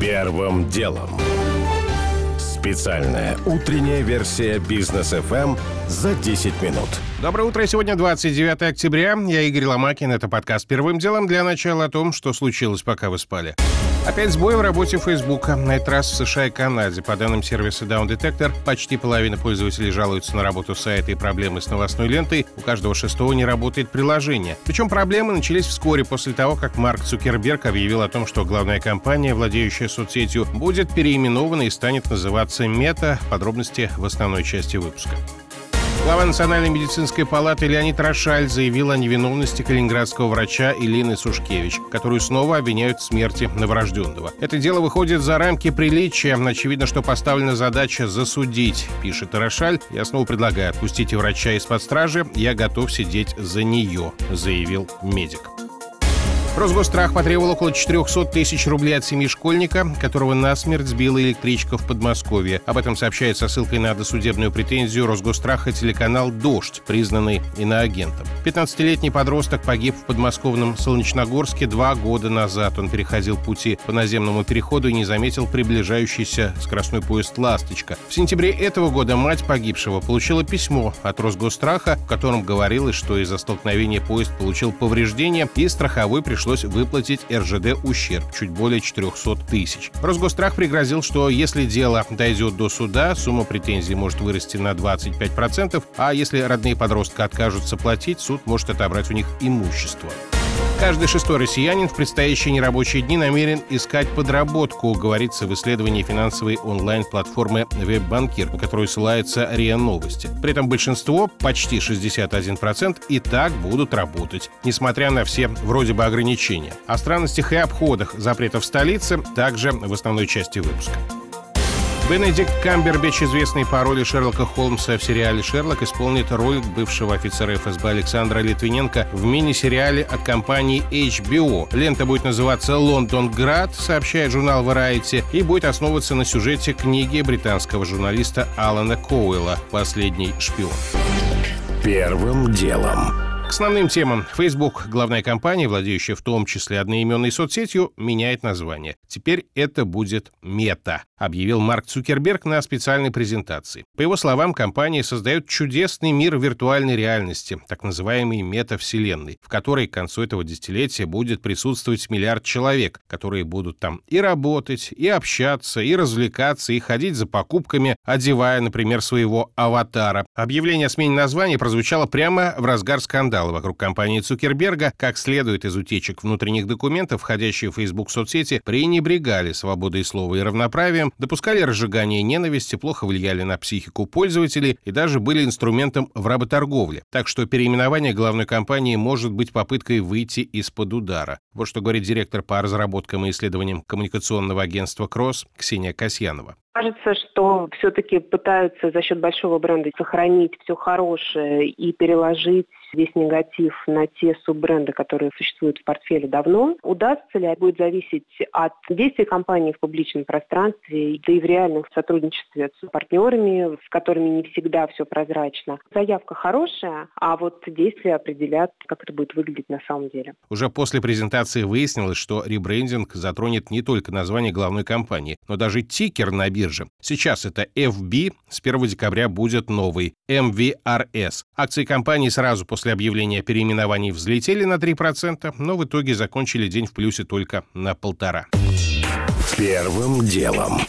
Первым делом. Специальная утренняя версия бизнес FM за 10 минут. Доброе утро. Сегодня 29 октября. Я Игорь Ломакин. Это подкаст «Первым делом» для начала о том, что случилось, пока вы спали. Опять сбой в работе Фейсбука. На этот раз в США и Канаде. По данным сервиса Down Detector, почти половина пользователей жалуются на работу сайта и проблемы с новостной лентой. У каждого шестого не работает приложение. Причем проблемы начались вскоре после того, как Марк Цукерберг объявил о том, что главная компания, владеющая соцсетью, будет переименована и станет называться Мета. Подробности в основной части выпуска. Глава Национальной медицинской палаты Леонид Рошаль заявил о невиновности калининградского врача Илины Сушкевич, которую снова обвиняют в смерти новорожденного. Это дело выходит за рамки приличия. Очевидно, что поставлена задача засудить, пишет Рошаль. Я снова предлагаю отпустить врача из-под стражи. Я готов сидеть за нее, заявил медик. Росгострах потребовал около 400 тысяч рублей от семьи школьника, которого насмерть сбила электричка в Подмосковье. Об этом сообщает со ссылкой на досудебную претензию Росгостраха телеканал «Дождь», признанный иноагентом. 15-летний подросток погиб в подмосковном Солнечногорске два года назад. Он переходил пути по наземному переходу и не заметил приближающийся скоростной поезд «Ласточка». В сентябре этого года мать погибшего получила письмо от Росгостраха, в котором говорилось, что из-за столкновения поезд получил повреждения и страховой пришлось пришлось выплатить РЖД ущерб чуть более 400 тысяч. Росгострах пригрозил, что если дело дойдет до суда, сумма претензий может вырасти на 25%, а если родные подростка откажутся платить, суд может отобрать у них имущество. Каждый шестой россиянин в предстоящие нерабочие дни намерен искать подработку, говорится в исследовании финансовой онлайн-платформы «Веббанкир», на которую ссылается РИА Новости. При этом большинство, почти 61%, и так будут работать, несмотря на все вроде бы ограничения. О странностях и обходах запретов столицы также в основной части выпуска. Бенедикт Камбербэтч, известный по роли Шерлока Холмса в сериале «Шерлок», исполнит роль бывшего офицера ФСБ Александра Литвиненко в мини-сериале от компании HBO. Лента будет называться «Лондонград», сообщает журнал Variety, и будет основываться на сюжете книги британского журналиста Алана Коуэлла «Последний шпион». Первым делом. К основным темам. Facebook, главная компания, владеющая в том числе одноименной соцсетью, меняет название. Теперь это будет Мета, объявил Марк Цукерберг на специальной презентации. По его словам, компания создает чудесный мир виртуальной реальности, так называемый метавселенной, в которой к концу этого десятилетия будет присутствовать миллиард человек, которые будут там и работать, и общаться, и развлекаться, и ходить за покупками, одевая, например, своего аватара. Объявление о смене названия прозвучало прямо в разгар скандала скандалы вокруг компании Цукерберга, как следует из утечек внутренних документов, входящие в Facebook соцсети, пренебрегали свободой слова и равноправием, допускали разжигание ненависти, плохо влияли на психику пользователей и даже были инструментом в работорговле. Так что переименование главной компании может быть попыткой выйти из-под удара. Вот что говорит директор по разработкам и исследованиям коммуникационного агентства «Кросс» Ксения Касьянова. Кажется, что все-таки пытаются за счет большого бренда сохранить все хорошее и переложить весь негатив на те суббренды, которые существуют в портфеле давно. Удастся ли, будет зависеть от действий компании в публичном пространстве, да и в реальном сотрудничестве с партнерами, с которыми не всегда все прозрачно. Заявка хорошая, а вот действия определят, как это будет выглядеть на самом деле. Уже после презентации выяснилось, что ребрендинг затронет не только название главной компании, но даже тикер на бирже. Сейчас это FB, с 1 декабря будет новый MVRS. Акции компании сразу после объявления переименований взлетели на 3%, но в итоге закончили день в плюсе только на полтора. Первым делом.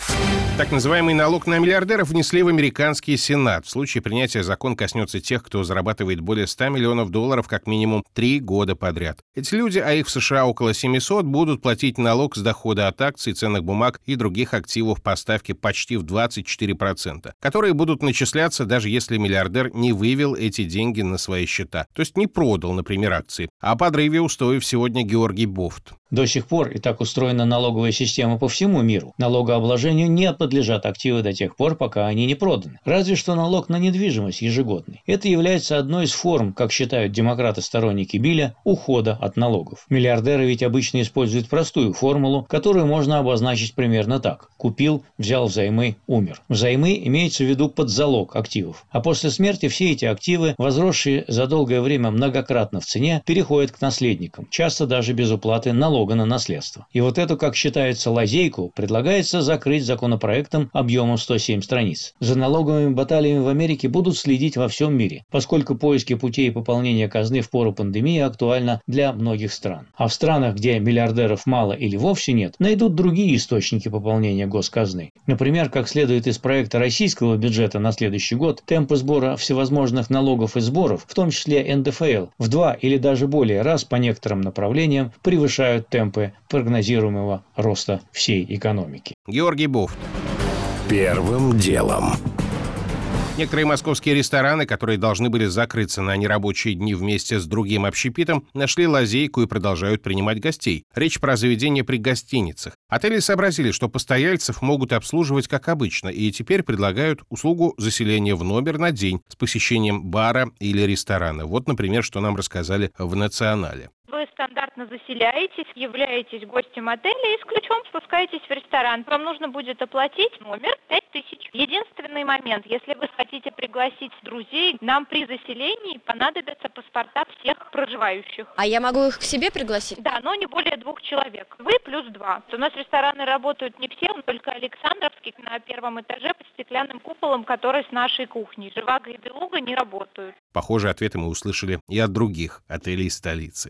Так называемый налог на миллиардеров внесли в американский Сенат. В случае принятия закон коснется тех, кто зарабатывает более 100 миллионов долларов как минимум три года подряд. Эти люди, а их в США около 700, будут платить налог с дохода от акций, ценных бумаг и других активов по ставке почти в 24%, которые будут начисляться даже если миллиардер не вывел эти деньги на свои счета, то есть не продал, например, акции. О подрыве устоев сегодня Георгий Бофт. До сих пор и так устроена налоговая система по всему миру. Налогообложению не подлежат активы до тех пор, пока они не проданы. Разве что налог на недвижимость ежегодный. Это является одной из форм, как считают демократы-сторонники Билля, ухода от налогов. Миллиардеры ведь обычно используют простую формулу, которую можно обозначить примерно так. Купил, взял взаймы, умер. Взаймы имеется в виду под залог активов. А после смерти все эти активы, возросшие за долгое время многократно в цене, переходят к наследникам, часто даже без уплаты налогов налога на наследство. И вот эту, как считается, лазейку предлагается закрыть законопроектом объемом 107 страниц. За налоговыми баталиями в Америке будут следить во всем мире, поскольку поиски путей пополнения казны в пору пандемии актуально для многих стран. А в странах, где миллиардеров мало или вовсе нет, найдут другие источники пополнения госказны. Например, как следует из проекта российского бюджета на следующий год, темпы сбора всевозможных налогов и сборов, в том числе НДФЛ, в два или даже более раз по некоторым направлениям превышают темпы прогнозируемого роста всей экономики. Георгий Буфт. Первым делом. Некоторые московские рестораны, которые должны были закрыться на нерабочие дни вместе с другим общепитом, нашли лазейку и продолжают принимать гостей. Речь про заведения при гостиницах. Отели сообразили, что постояльцев могут обслуживать как обычно, и теперь предлагают услугу заселения в номер на день с посещением бара или ресторана. Вот, например, что нам рассказали в «Национале» стандартно заселяетесь, являетесь гостем отеля и с ключом спускаетесь в ресторан. Вам нужно будет оплатить номер 5000. Единственный момент, если вы хотите пригласить друзей, нам при заселении понадобятся паспорта всех проживающих. А я могу их к себе пригласить? Да, но не более двух человек. Вы плюс два. У нас рестораны работают не все, только Александровский на первом этаже под стеклянным куполом, который с нашей кухней. Живаго и Белуга не работают. Похожие ответы мы услышали и от других отелей столицы.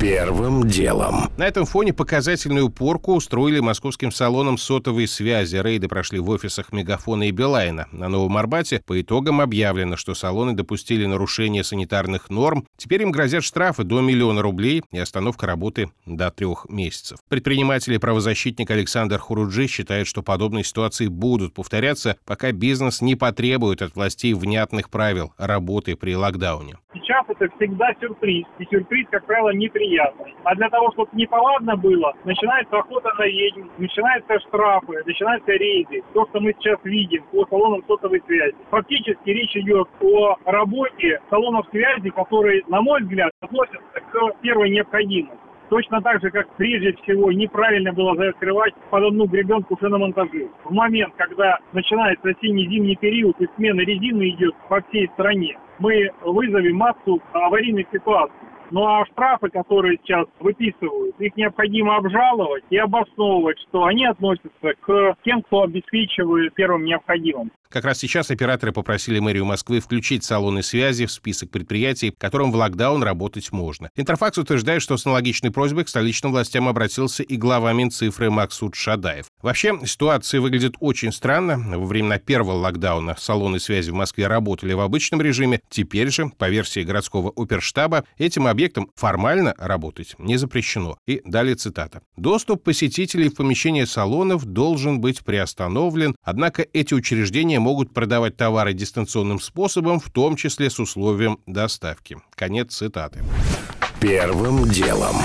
Первым делом. На этом фоне показательную порку устроили московским салонам сотовой связи. Рейды прошли в офисах Мегафона и Билайна. На Новом Арбате по итогам объявлено, что салоны допустили нарушение санитарных норм. Теперь им грозят штрафы до миллиона рублей и остановка работы до трех месяцев. Предприниматель и правозащитник Александр Хуруджи считает, что подобные ситуации будут повторяться, пока бизнес не потребует от властей внятных правил работы при локдауне. Сейчас это всегда сюрприз. И сюрприз, как правило, неприятный. А для того, чтобы неповадно было, начинается охота на ведьм, начинаются штрафы, начинаются рейды. То, что мы сейчас видим по салонам сотовой связи. Фактически речь идет о работе салонов связи, которые, на мой взгляд, относятся к первой необходимости. Точно так же, как прежде всего неправильно было закрывать под одну гребенку шиномонтажи. В момент, когда начинается осенне-зимний период и смена резины идет по всей стране, мы вызовем массу аварийных ситуаций. Ну а штрафы, которые сейчас выписывают, их необходимо обжаловать и обосновывать, что они относятся к тем, кто обеспечивает первым необходимым. Как раз сейчас операторы попросили мэрию Москвы включить салоны связи в список предприятий, которым в локдаун работать можно. Интерфакс утверждает, что с аналогичной просьбой к столичным властям обратился и глава Минцифры Максут Шадаев. Вообще, ситуация выглядит очень странно. Во времена первого локдауна салоны связи в Москве работали в обычном режиме. Теперь же, по версии городского оперштаба, этим объектам формально работать не запрещено. И далее цитата. «Доступ посетителей в помещение салонов должен быть приостановлен, однако эти учреждения могут продавать товары дистанционным способом, в том числе с условием доставки. Конец цитаты. Первым делом.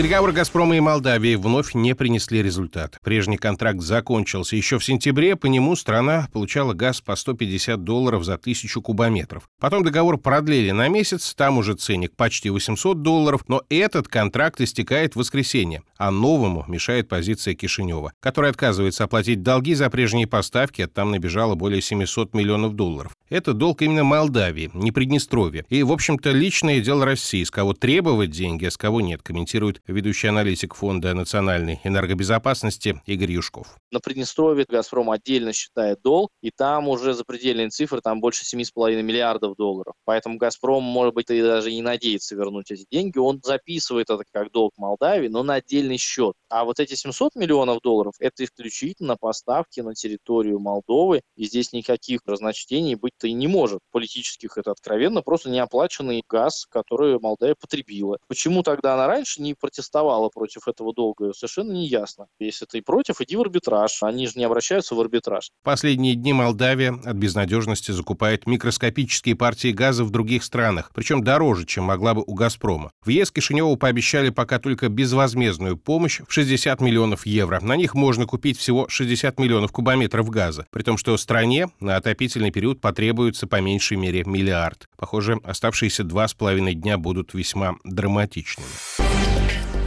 Переговоры «Газпрома» и Молдавии вновь не принесли результат. Прежний контракт закончился еще в сентябре, по нему страна получала газ по 150 долларов за тысячу кубометров. Потом договор продлили на месяц, там уже ценник почти 800 долларов, но этот контракт истекает в воскресенье, а новому мешает позиция Кишинева, который отказывается оплатить долги за прежние поставки, а там набежало более 700 миллионов долларов. Это долг именно Молдавии, не Приднестровья. И, в общем-то, личное дело России, с кого требовать деньги, а с кого нет, комментирует ведущий аналитик Фонда национальной энергобезопасности Игорь Юшков. На Приднестровье «Газпром» отдельно считает долг, и там уже запредельные цифры, там больше 7,5 миллиардов долларов. Поэтому «Газпром», может быть, и даже не надеется вернуть эти деньги. Он записывает это как долг Молдавии, но на отдельный счет. А вот эти 700 миллионов долларов – это исключительно поставки на территорию Молдовы, и здесь никаких разночтений быть-то и не может. Политических это откровенно, просто неоплаченный газ, который Молдавия потребила. Почему тогда она раньше не протестовала против этого долга, совершенно не ясно. Если ты против, иди в арбитраж. Они же не обращаются в арбитраж. Последние дни Молдавия от безнадежности закупает микроскопические партии газа в других странах, причем дороже, чем могла бы у «Газпрома». В ЕС Кишиневу пообещали пока только безвозмездную помощь в 60 миллионов евро. На них можно купить всего 60 миллионов кубометров газа, при том, что стране на отопительный период потребуется по меньшей мере миллиард. Похоже, оставшиеся два с половиной дня будут весьма драматичными.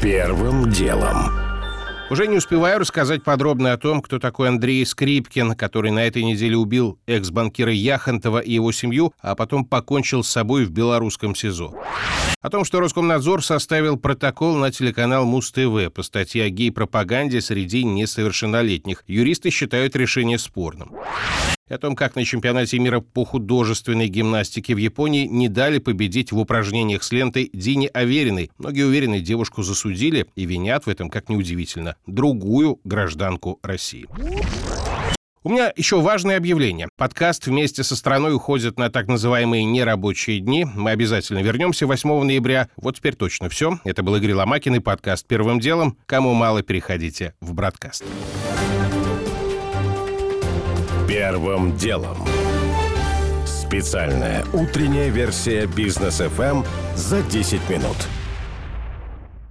Первым делом. Уже не успеваю рассказать подробно о том, кто такой Андрей Скрипкин, который на этой неделе убил экс-банкира Яхонтова и его семью, а потом покончил с собой в белорусском СИЗО. О том, что Роскомнадзор составил протокол на телеканал Муз-ТВ по статье о гей-пропаганде среди несовершеннолетних. Юристы считают решение спорным о том, как на чемпионате мира по художественной гимнастике в Японии не дали победить в упражнениях с лентой Дине Авериной. Многие уверены, девушку засудили и винят в этом, как неудивительно, другую гражданку России. У меня еще важное объявление. Подкаст вместе со страной уходит на так называемые нерабочие дни. Мы обязательно вернемся 8 ноября. Вот теперь точно все. Это был Игорь Ломакин и подкаст «Первым делом». Кому мало, переходите в «Браткаст». Первым делом. Специальная утренняя версия бизнес FM за 10 минут.